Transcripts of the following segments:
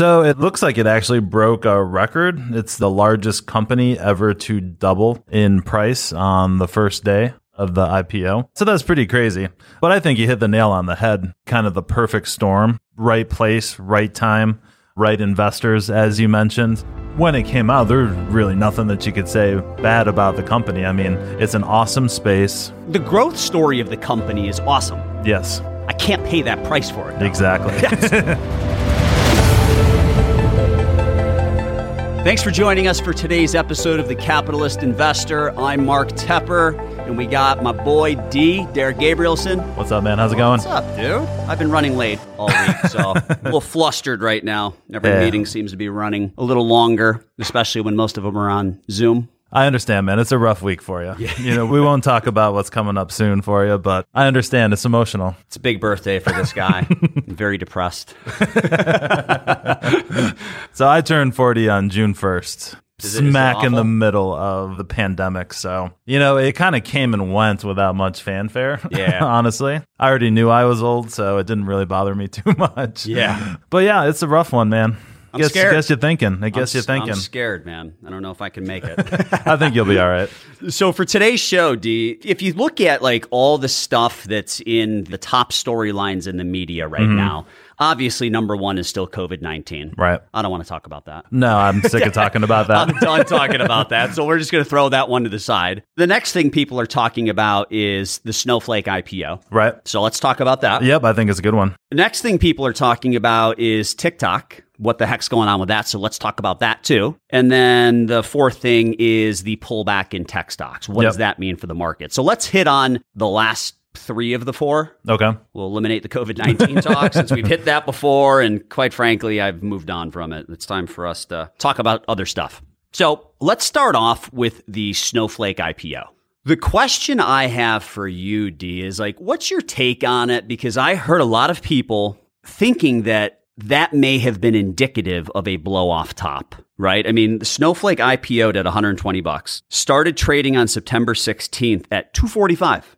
So it looks like it actually broke a record. It's the largest company ever to double in price on the first day of the IPO. So that's pretty crazy. But I think you hit the nail on the head. Kind of the perfect storm, right place, right time, right investors, as you mentioned. When it came out, there's really nothing that you could say bad about the company. I mean, it's an awesome space. The growth story of the company is awesome. Yes, I can't pay that price for it. though. exactly. Thanks for joining us for today's episode of The Capitalist Investor. I'm Mark Tepper, and we got my boy D, Derek Gabrielsen. What's up, man? How's it going? What's up, dude? I've been running late all week, so a little flustered right now. Every Yeah. meeting seems to be running a little longer, especially when most of them are on Zoom. I understand, man. It's a rough week for you. You know, we won't talk about what's coming up soon for you, but I understand it's emotional. It's a big birthday for this guy. Very depressed. So I turned 40 on June 1st. Is it- is it Smack in the middle of the pandemic. So, you know, it kind of came and went without much fanfare. Yeah. honestly. I already knew I was old, so it didn't really bother me too much. Yeah. But yeah, it's a rough one, man. I'm guess, scared. guess you're thinking. I guess I'm, you're thinking. I'm scared, man. I don't know if I can make it. I think you'll be all right. So for today's show, D, if you look at like all the stuff that's in the top storylines in the media right mm-hmm. now, obviously number one is still COVID nineteen. Right. I don't want to talk about that. No, I'm sick of talking about that. I'm done talking about that. So we're just going to throw that one to the side. The next thing people are talking about is the Snowflake IPO. right. So let's talk about that. Yep, I think it's a good one. The next thing people are talking about is TikTok. What the heck's going on with that? So let's talk about that too. And then the fourth thing is the pullback in tech stocks. What Yep. does that mean for the market? So let's hit on the last three of the four. Okay. We'll eliminate the COVID 19 talk since we've hit that before. And quite frankly, I've moved on from it. It's time for us to talk about other stuff. So let's start off with the Snowflake IPO. The question I have for you, D, is like, what's your take on it? Because I heard a lot of people thinking that that may have been indicative of a blow off top, right? I mean, the Snowflake IPO'd at 120 bucks, started trading on September 16th at 245.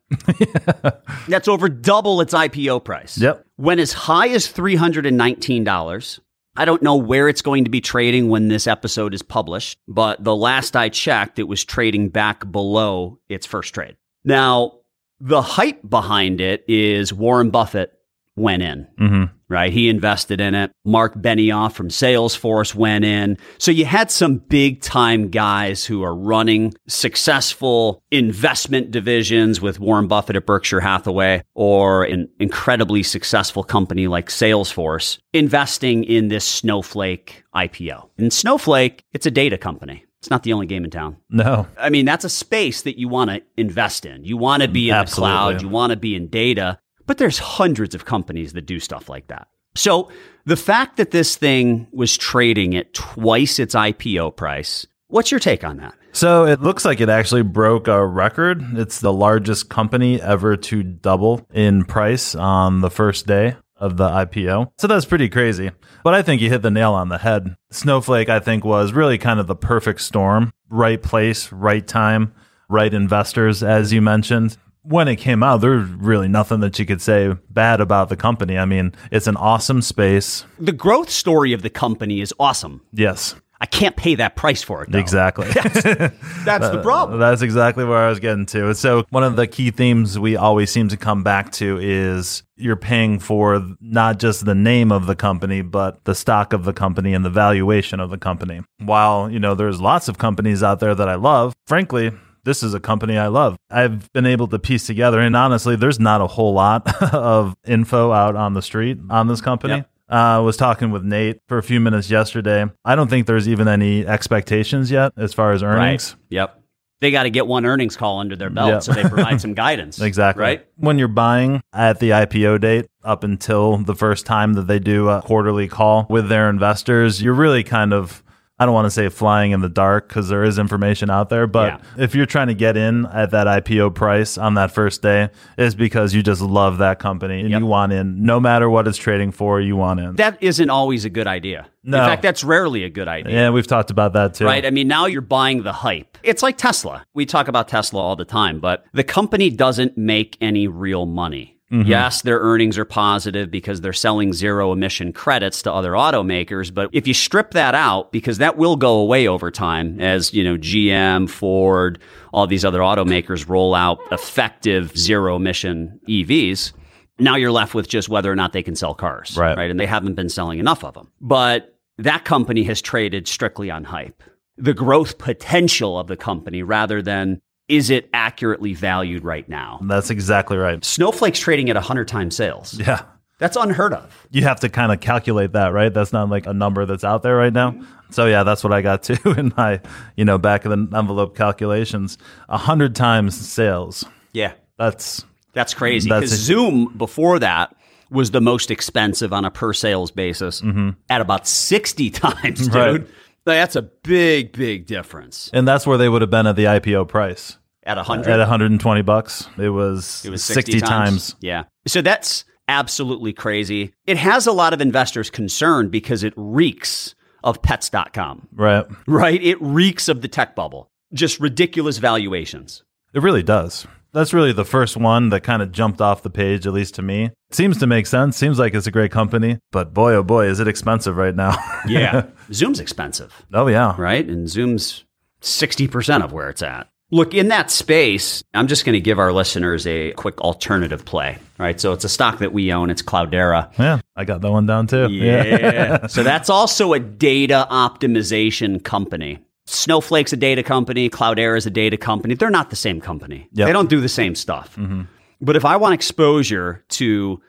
That's over double its IPO price. Yep. Went as high as $319. I don't know where it's going to be trading when this episode is published, but the last I checked, it was trading back below its first trade. Now, the hype behind it is Warren Buffett went in hmm right? He invested in it. Mark Benioff from Salesforce went in. So you had some big time guys who are running successful investment divisions with Warren Buffett at Berkshire Hathaway or an incredibly successful company like Salesforce investing in this Snowflake IPO. And Snowflake, it's a data company. It's not the only game in town. No. I mean, that's a space that you want to invest in. You want to be in Absolutely. the cloud, you want to be in data, but there's hundreds of companies that do stuff like that. So the fact that this thing was trading at twice its IPO price, what's your take on that? So it looks like it actually broke a record. It's the largest company ever to double in price on the first day of the IPO. So that's pretty crazy. But I think you hit the nail on the head. Snowflake, I think, was really kind of the perfect storm. Right place, right time, right investors, as you mentioned. When it came out, there's really nothing that you could say bad about the company. I mean, it's an awesome space. The growth story of the company is awesome. Yes, I can't pay that price for it. Though. exactly. That's the uh, problem. That's exactly where I was getting to. So, one of the key themes we always seem to come back to is you're paying for not just the name of the company, but the stock of the company and the valuation of the company. While, you know, there's lots of companies out there that I love, frankly, this is a company I love. I've been able to piece together, and honestly, there's not a whole lot of info out on the street on this company. Yep. Uh, I was talking with Nate for a few minutes yesterday. I don't think there's even any expectations yet as far as earnings. Right. Yep. They got to get one earnings call under their belt Yep. so they provide some guidance. Exactly. Right. When you're buying at the IPO date up until the first time that they do a quarterly call with their investors, you're really kind of, I don't want to say flying in the dark because there is information out there. But if you're trying to get in at that IPO price on that first day, it's because you just love that company and Yep. you want in. No matter what it's trading for, you want in. That isn't always a good idea. No. In fact, that's rarely a good idea. yeah, we've talked about that too. Right? I mean, now you're buying the hype. It's like Tesla. We talk about Tesla all the time, but the company doesn't make any real money. Mm-hmm. Yes, their earnings are positive because they're selling zero emission credits to other automakers. But if you strip that out, because that will go away over time as, you know, GM, Ford, all these other automakers roll out effective zero emission EVs. Now you're left with just whether or not they can sell cars. Right. Right. And they haven't been selling enough of them. But that company has traded strictly on hype. The growth potential of the company rather than is it accurately valued right now? That's exactly right. Snowflake's trading at 100 times sales. Yeah. That's unheard of. You have to kind of calculate that, right? That's not like a number that's out there right now. So yeah, that's what I got too in my, you know, back of the envelope calculations. A hundred times sales. Yeah. That's That's crazy. Because Zoom before that was the most expensive on a per sales basis mm-hmm. at about 60 times, dude. Right. That's a big, big difference. and that's where they would have been at the IPO price. At 100. At 120 bucks. It was, It was 60, times. Yeah. So that's absolutely crazy. It has a lot of investors concerned because it reeks of pets.com, Right. right? It reeks of the tech bubble. Just ridiculous valuations. It really does. That's really the first one that kind of jumped off the page, at least to me. It Seems to make sense. Seems like it's a great company, but boy, oh boy, is it expensive right now. Yeah. Zoom's expensive. oh, yeah. right? And Zoom's 60% of where it's at. Look, in that space, I'm just going to give our listeners a quick alternative play, right? So it's a stock that we own, it's Cloudera. Yeah. I got that one down too. Yeah. so that's also a data optimization company. Snowflake's a data company, Cloudera is a data company. They're not the same company. Yep. They don't do the same stuff. Mm-hmm. But if I want exposure to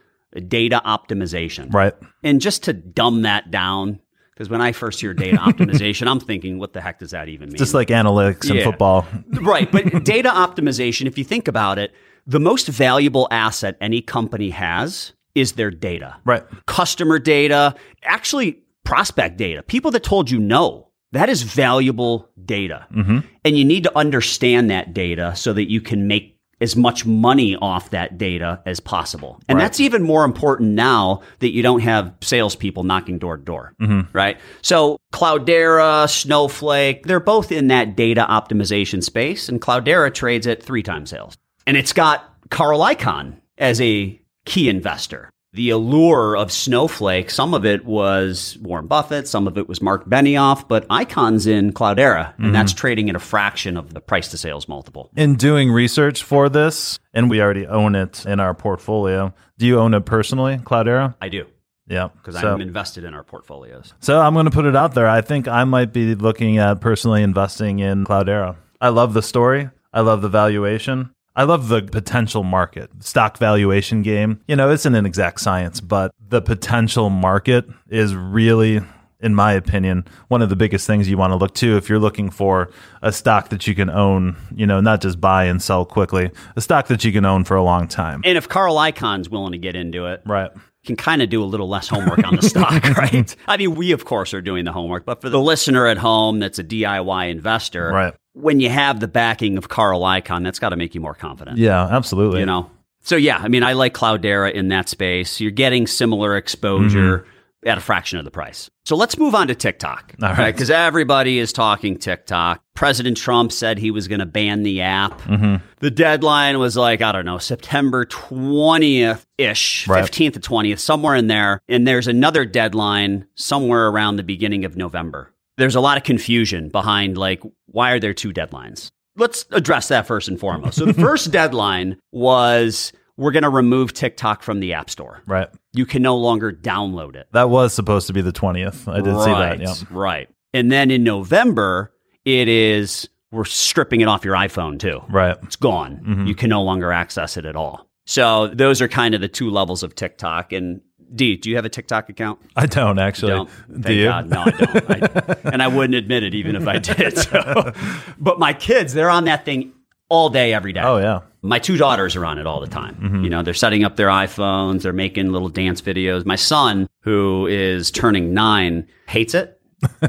data optimization, Right. and just to dumb that down, because when I first hear data optimization, I'm thinking, what the heck does that even mean? Just like analytics Yeah. football. right. But data optimization, if you think about it, the most valuable asset any company has is their data. Right. Customer data, actually prospect data, people that told you no. That is valuable data. Mm-hmm. And you need to understand that data so that you can make as much money off that data as possible. And Right. that's even more important now that you don't have salespeople knocking door to door, mm-hmm. right? So Cloudera, Snowflake, they're both in that data optimization space, and Cloudera trades at three times sales. And it's got Carl Icahn as a key investor. The allure of Snowflake, some of it was Warren Buffett, some of it was Mark Benioff, but Icahn's in Cloudera, and mm-hmm. that's trading at a fraction of the price to sales multiple. In doing research for this, and we already own it in our portfolio. Do you own it personally, Cloudera? I do, Yeah. because So, I'm invested in our portfolios. so I'm going to put it out there. I think I might be looking at personally investing in Cloudera. I love the story. I love the valuation. I love the potential market, stock valuation game. You know, it's an inexact science, but the potential market is really, in my opinion, one of the biggest things you want to look to if you're looking for a stock that you can own, you know, not just buy and sell quickly, a stock that you can own for a long time. And if Carl Icahn's willing to get into it, Right. can kind of do a little less homework on the stock, right? I mean, we of course are doing the homework, but for the listener at home that's a DIY investor, Right. When you have the backing of Carl Icahn, that's got to make you more confident. Yeah, absolutely. You know? So yeah, I mean, I like Cloudera in that space. You're getting similar exposure at a fraction of the price. So let's move on to TikTok. Mm-hmm. All right. Because everybody is talking TikTok. President Trump said he was going to ban the app. Mm-hmm. The deadline was like, I don't know, September 20th ish, Right. 15th to 20th, somewhere in there. And there's another deadline somewhere around the beginning of November. There's a lot of confusion behind like, why are there two deadlines? Let's address that first and foremost. So the first deadline was we're going to remove TikTok from the App Store. Right. You can no longer download it. That was supposed to be the 20th. I did see that. Right, Right. And then in November, it is we're stripping it off your iPhone too. Right. It's gone. Mm-hmm. You can no longer access it at all. So those are kind of the two levels of TikTok. And D, do you have a TikTok account? I don't actually. Don't. Do you? God. No, I don't. I, and I wouldn't admit it even if I did. So. But my kids, they're on that thing all day, every day. Oh yeah. My two daughters are on it all the time. Mm-hmm. You know, they're setting up their iPhones, they're making little dance videos. My son, who is turning nine, hates it.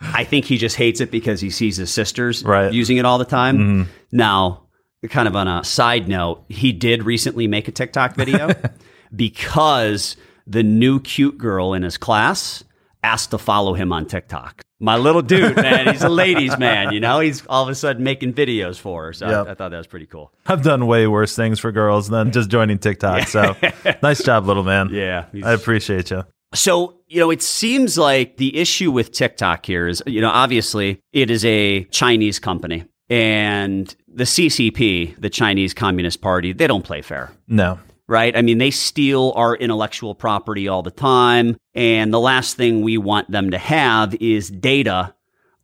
I think he just hates it because he sees his sisters Right. using it all the time. Mm-hmm. Now, kind of on a side note, he did recently make a TikTok video because the new cute girl in his class asked to follow him on TikTok. My little dude, man, he's a ladies' man. You know, he's all of a sudden making videos for her. So Yep. I, I thought that was pretty cool. I've done way worse things for girls than just joining TikTok. So nice job, little man. Yeah, I appreciate you. So, you know, it seems like the issue with TikTok here is, you know, obviously it is a Chinese company and the CCP, the Chinese Communist Party, they don't play fair. No. Right? I mean, they steal our intellectual property all the time. And the last thing we want them to have is data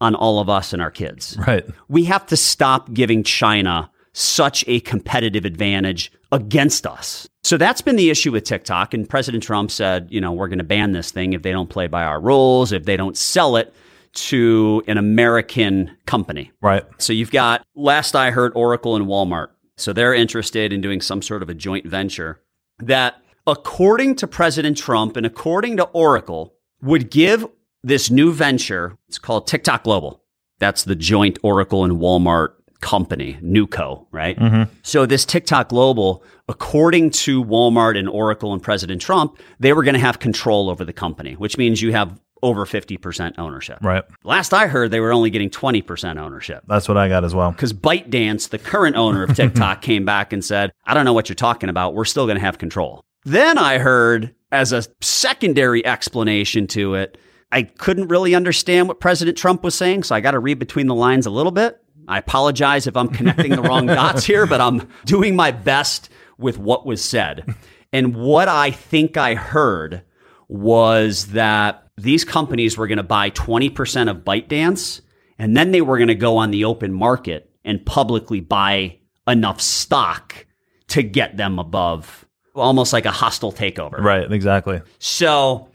on all of us and our kids. Right. We have to stop giving China such a competitive advantage against us. So that's been the issue with TikTok. And President Trump said, you know, we're going to ban this thing if they don't play by our rules, if they don't sell it to an American company. Right. So you've got, last I heard, Oracle and Walmart. So they're interested in doing some sort of a joint venture that, according to President Trump and according to Oracle, would give this new venture, it's called TikTok Global. That's the joint Oracle and Walmart company, Nuco, right? Mm-hmm. So this TikTok Global, according to Walmart and Oracle and President Trump, they were going to have control over the company, which means you have over 50% ownership. Right. Last I heard, they were only getting 20% ownership That's what I got as well. because ByteDance, the current owner of TikTok, came back and said, I don't know what you're talking about. We're still going to have control. Then I heard, as a secondary explanation to it, I couldn't really understand what President Trump was saying, so I got to read between the lines a little bit. I apologize if I'm connecting the wrong dots here, but I'm doing my best with what was said. And what I think I heard was that these companies were going to buy 20% of ByteDance and then they were going to go on the open market and publicly buy enough stock to get them above almost like a hostile takeover. Right. Exactly. So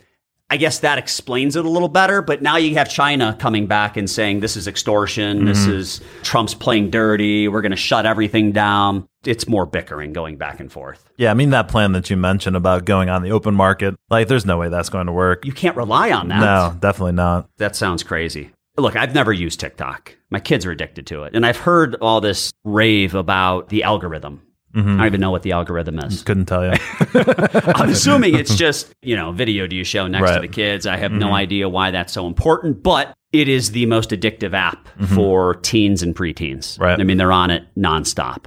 I guess that explains it a little better. But now you have China coming back and saying this is extortion. This mm-hmm. is Trump's playing dirty. We're going to shut everything down. It's more bickering going back and forth. Yeah. I mean, that plan that you mentioned about going on the open market, like, there's no way that's going to work. You can't rely on that. No, definitely not. That sounds crazy. Look, I've never used TikTok. My kids are addicted to it. And I've heard all this rave about the algorithm. Mm-hmm. I don't even know what the algorithm is. Couldn't tell you. I'm assuming it's just, you know, video do you show next to the kids. I have no mm-hmm. idea why that's so important, but it is the most addictive app mm-hmm. for teens and preteens. Right. I mean, they're on it nonstop.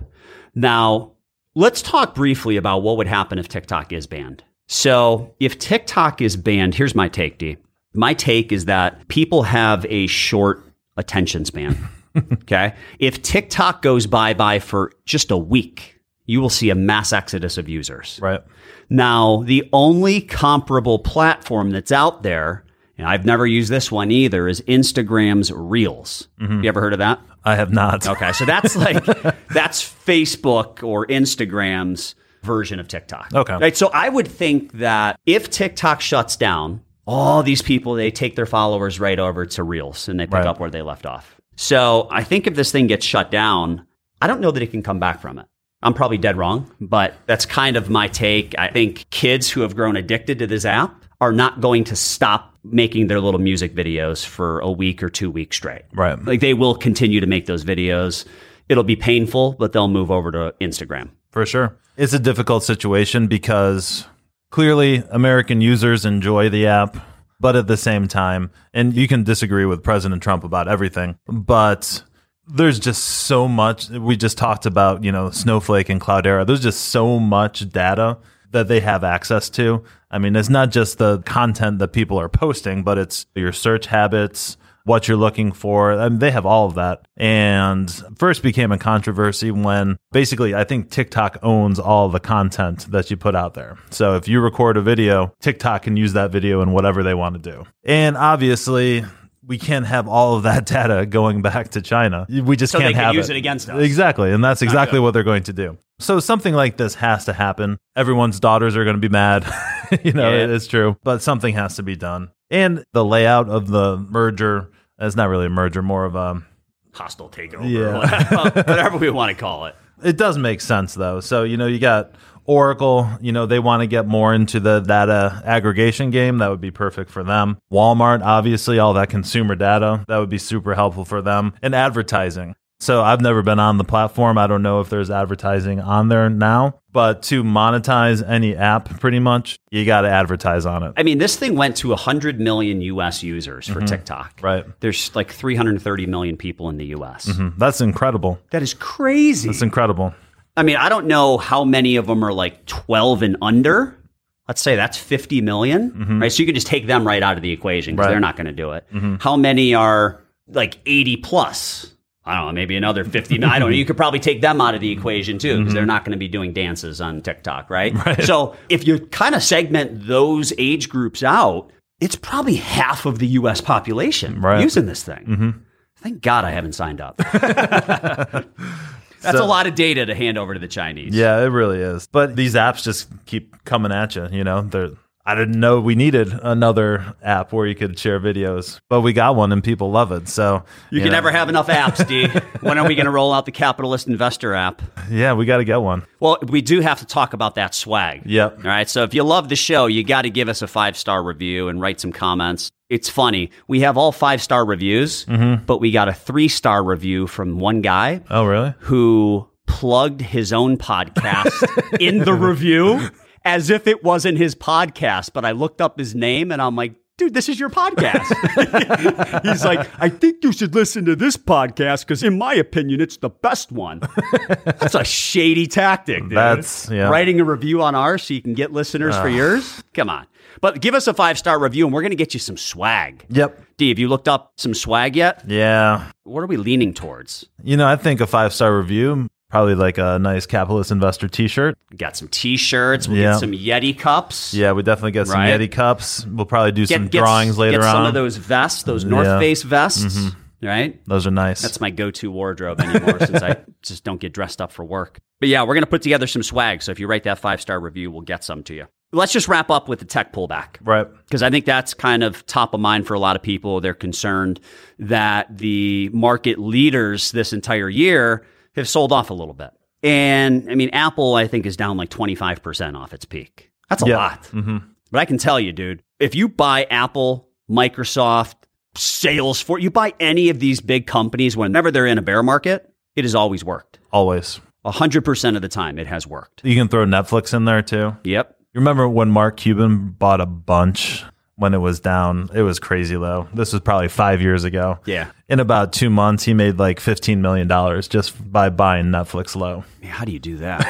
Now, let's talk briefly about what would happen if TikTok is banned. So, if TikTok is banned, here's my take, D. My take is that people have a short attention span. okay. If TikTok goes bye bye for just a week, you will see a mass exodus of users. right. Now, the only comparable platform that's out there, and I've never used this one either, is Instagram's Reels. Mm-hmm. You ever heard of that? I have not. Okay, so that's like that's Facebook or Instagram's version of TikTok. Okay. Right. So I would think that if TikTok shuts down, all these people they take their followers right over to Reels and they pick Right. up where they left off. So I think if this thing gets shut down, I don't know that it can come back from it. I'm probably dead wrong, but that's kind of my take. I think kids who have grown addicted to this app are not going to stop making their little music videos for a week or two weeks straight. Right. Like they will continue to make those videos. It'll be painful, but they'll move over to Instagram. For sure. It's a difficult situation because clearly American users enjoy the app, but at the same time, and you can disagree with President Trump about everything, but there's just so much. We just talked about, you know, Snowflake and Cloudera. There's just so much data that they have access to. I mean, it's not just the content that people are posting, but it's your search habits, what you're looking for. I mean, they have all of that. And first became a controversy when basically I think TikTok owns all the content that you put out there. So if you record a video, TikTok can use that video in whatever they want to do. And obviously, we can't have all of that data going back to China. We just So can't have it. they can have use it against us. Exactly. And that's exactly what they're going to do. So something like this has to happen. Everyone's daughters are going to be mad. you know, Yeah. it is true. But something has to be done. And the layout of the merger uh, is not really a merger, more of a Hostile takeover. Yeah. Whatever we want to call it. it does make sense though. So, you know, you got Oracle, you know, they want to get more into the data aggregation game. That would be perfect for them. Walmart, obviously, all that consumer data, that would be super helpful for them. And advertising. So I've never been on the platform. I don't know if there's advertising on there now, but to monetize any app, pretty much, you got to advertise on it. I mean, this thing went to 100 million US users for TikTok. Mm-hmm. Right. There's like 330 million people in the US. Mhm. That's incredible. That is crazy. That's incredible. I mean, I don't know how many of them are like 12 and under. Let's say that's 50 million, right? So you can just take them right out of the equation because Mm-hmm. Right. Mm-hmm. they're not going to do it. How many are like 80 plus? I don't know, maybe another 50. I don't know. You could probably take them out of the equation too because Mm-hmm. they're not going to be doing dances on TikTok, right? right. So if you kind of segment those age groups out, it's probably half of the US population Right. Mm-hmm. using this thing. Thank God I haven't signed up. That's So- a lot of data to hand over to the Chinese. Yeah, it really is. But these apps just keep coming at you. You know, they're. I didn't know we needed another app where you could share videos, but we got one and people love it. So You can know, never have enough apps, D. when are we going to roll out the capitalist investor app? Yeah, we got to get one. Well, we do have to talk about that swag. Yep. All right. So if you love the show, you got to give us a five star review and write some comments. It's funny. We have all five star reviews, mm-hmm. but we got a three star review from one guy Oh, really? who plugged his own podcast in the review as if it wasn't his podcast. But I looked up his name and I'm like, dude, this is your podcast. He's like, I think you should listen to this podcast because, in my opinion, it's the best one. That's a shady tactic, dude. That's- yeah. Writing a review on ours so you can get listeners for ah. yours? Come on. But give us a five star review and we're going to get you some swag. Yep. D, have you looked up some swag yet? Yeah. What are we leaning towards? You know, I think a five star review, probably like a nice capitalist investor t shirt. Got some T-shirts. We'll Yeah. get some Yeti cups. Yeah, we definitely get some Right. Yeti cups. We'll probably do Get, some get- drawings later get on. some of those vests, those North Yeah. Mm-hmm. Face vests. Right. Those are nice. That's my go-to wardrobe anymore since I just don't get dressed up for work. But yeah, we're gonna put together some swag. So if you write that five-star review, we'll get some to you. Let's just wrap up with the tech pullback. right. because I think that's kind of top of mind for a lot of people. They're concerned that the market leaders this entire year have sold off a little bit. And I mean, Apple, I think, is down like 25% off its peak. That's a Yeah. lot. hmm But I can tell you, dude, if you buy Apple, Microsoft, Salesforce, you buy any of these big companies, whenever they're in a bear market, it has always worked. Always. 100% of the time, it has worked. You can throw Netflix in there too. Yep. You remember when Mark Cuban bought a bunch when it was down? It was crazy low. This was probably five years ago. Yeah. In about two months, he made like $15 million just by buying Netflix low. Man, How do you do that?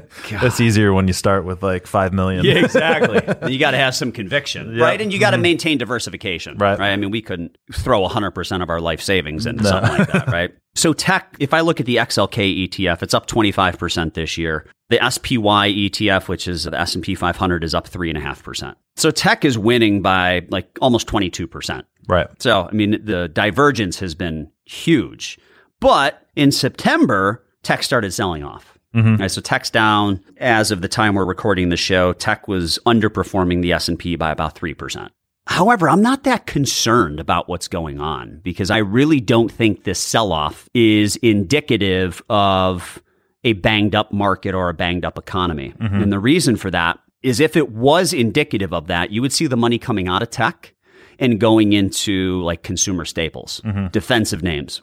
It's easier when you start with like 5 million. Yeah, exactly. you got to have some conviction, Yeah. right? And you got to mm-hmm. maintain diversification, Right. I mean, we couldn't throw 100% of our life savings into something like that, right? So tech, if I look at the XLK ETF, it's up 25% this year. The SPY ETF, which is the S&P 500, is up 3.5%. So tech is winning by like almost 22%. Right. So, I mean, the divergence has been huge. But in September, tech started selling off. Mm-hmm. Right, so tech's down as of the time we're recording the show. Tech was underperforming the S&P by about 3%. However, I'm not that concerned about what's going on because I really don't think this sell-off is indicative of a banged up market or a banged up economy. Mm-hmm. And the reason for that is if it was indicative of that, you would see the money coming out of tech and going into like consumer staples, mm-hmm. defensive names.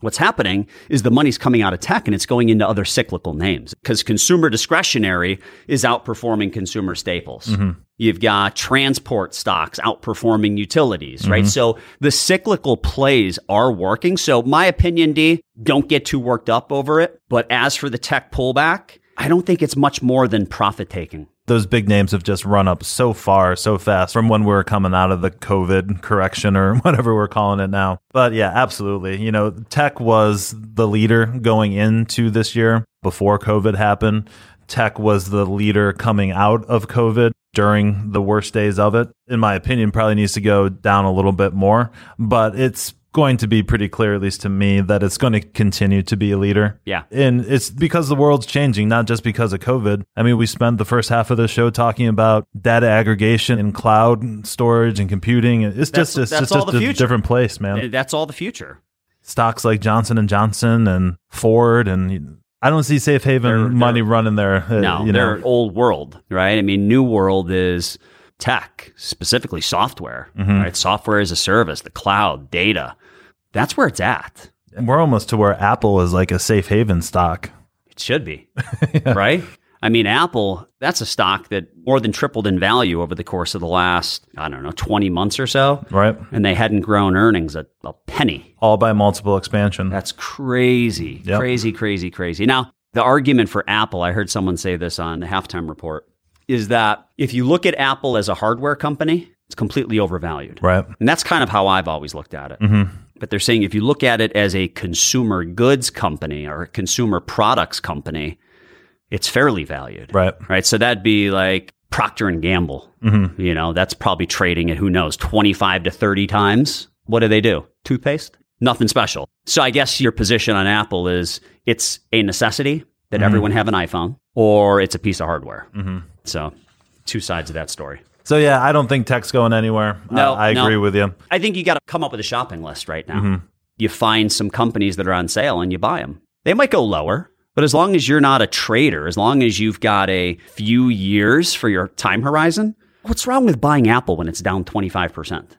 What's happening is the money's coming out of tech and it's going into other cyclical names because consumer discretionary is outperforming consumer staples. Mm-hmm. You've got transport stocks outperforming utilities, right? Mm-hmm. So the cyclical plays are working. So my opinion, D, don't get too worked up over it. But as for the tech pullback, I don't think it's much more than profit taking. Those big names have just run up so far, so fast from when we were coming out of the COVID correction or whatever we're calling it now. But yeah, absolutely. You know, tech was the leader going into this year before COVID happened. Tech was the leader coming out of COVID during the worst days of it. In my opinion, probably needs to go down a little bit more, but it's going to be pretty clear, at least to me, that it's going to continue to be a leader. Yeah. And it's because the world's changing, not just because of COVID. I mean, we spent the first half of the show talking about data aggregation and cloud storage and computing. It's That's- just, it's that's just, all just the a different place, man. That's all the future. Stocks like Johnson and Johnson and Ford and I don't see safe haven They're- money running there. uh, No, you they're old world, right? I mean, new world is tech, specifically software, Mm-hmm. right? Software as a service, the cloud, data. That's where it's at. And we're almost to where Apple is like a safe haven stock. It should be, right? I mean, Apple, that's a stock that more than tripled in value over the course of the last, I don't know, 20 months or so. Right. And they hadn't grown earnings a, a penny. All by multiple expansion. That's crazy, Yep. crazy, crazy, crazy. Now, the argument for Apple, I heard someone say this on the halftime report, is that if you look at Apple as a hardware company, it's completely overvalued. Right. And that's kind of how I've always looked at it. Mm-hmm. But they're saying if you look at it as a consumer goods company or a consumer products company, it's fairly valued. Right. Right. So that'd be like Procter and Gamble. Mm-hmm. You know, that's probably trading at who knows, 25 to 30 times. What do they do? Toothpaste? Nothing special. So I guess your position on Apple is it's a necessity that everyone have an iPhone or it's a piece of hardware. Mm-hmm. So two sides of that story. So yeah, I don't think tech's going anywhere. No, I, I no. agree with you. I think you got to come up with a shopping list right now. Mhm. You find some companies that are on sale and you buy them. They might go lower, but as long as you're not a trader, as long as you've got a few years for your time horizon, what's wrong with buying Apple when it's down 25%?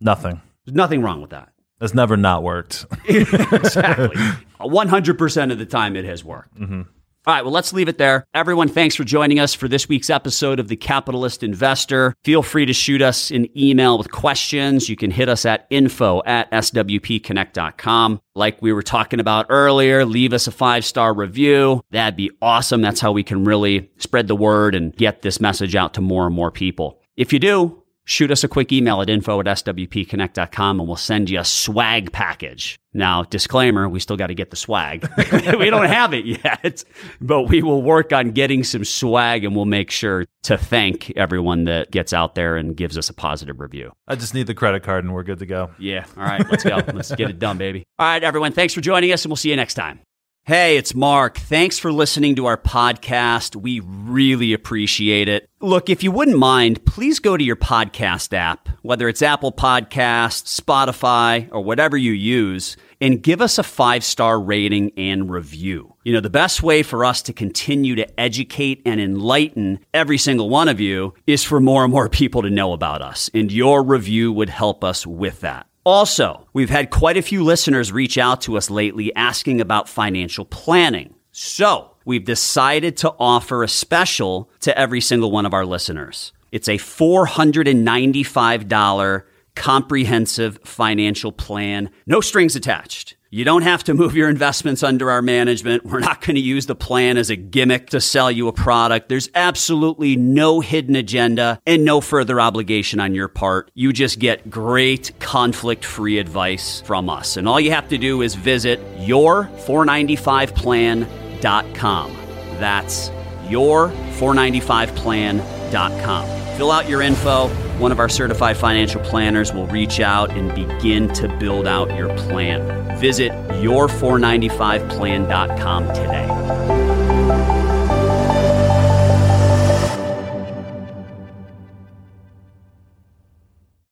Nothing. There's nothing wrong with that. It's never not worked. exactly. 100% of the time it has worked. Mm-hmm. All right, well, let's leave it there. Everyone, thanks for joining us for this week's episode of The Capitalist Investor. Feel free to shoot us an email with questions. You can hit us at info at swpconnect.com. Like we were talking about earlier, leave us a five star review. That'd be awesome. That's how we can really spread the word and get this message out to more and more people. If you do, shoot us a quick email at info at swpconnect.com and we'll send you a swag package. Now, disclaimer, we still got to get the swag. we don't have it yet, but we will work on getting some swag and we'll make sure to thank everyone that gets out there and gives us a positive review. I just need the credit card and we're good to go. Yeah. All right. Let's go. let's get it done, baby. All right, everyone. Thanks for joining us and we'll see you next time. Hey, it's Mark. Thanks for listening to our podcast. We really appreciate it. Look, if you wouldn't mind, please go to your podcast app, whether it's Apple Podcasts, Spotify, or whatever you use, and give us a five star rating and review. You know, the best way for us to continue to educate and enlighten every single one of you is for more and more people to know about us, and your review would help us with that. Also, we've had quite a few listeners reach out to us lately asking about financial planning. So, we've decided to offer a special to every single one of our listeners. It's a $495 comprehensive financial plan, no strings attached. You don't have to move your investments under our management. We're not going to use the plan as a gimmick to sell you a product. There's absolutely no hidden agenda and no further obligation on your part. You just get great conflict free advice from us. And all you have to do is visit your495plan.com. That's your495plan.com. Fill out your info. One of our certified financial planners will reach out and begin to build out your plan. Visit your495plan.com today.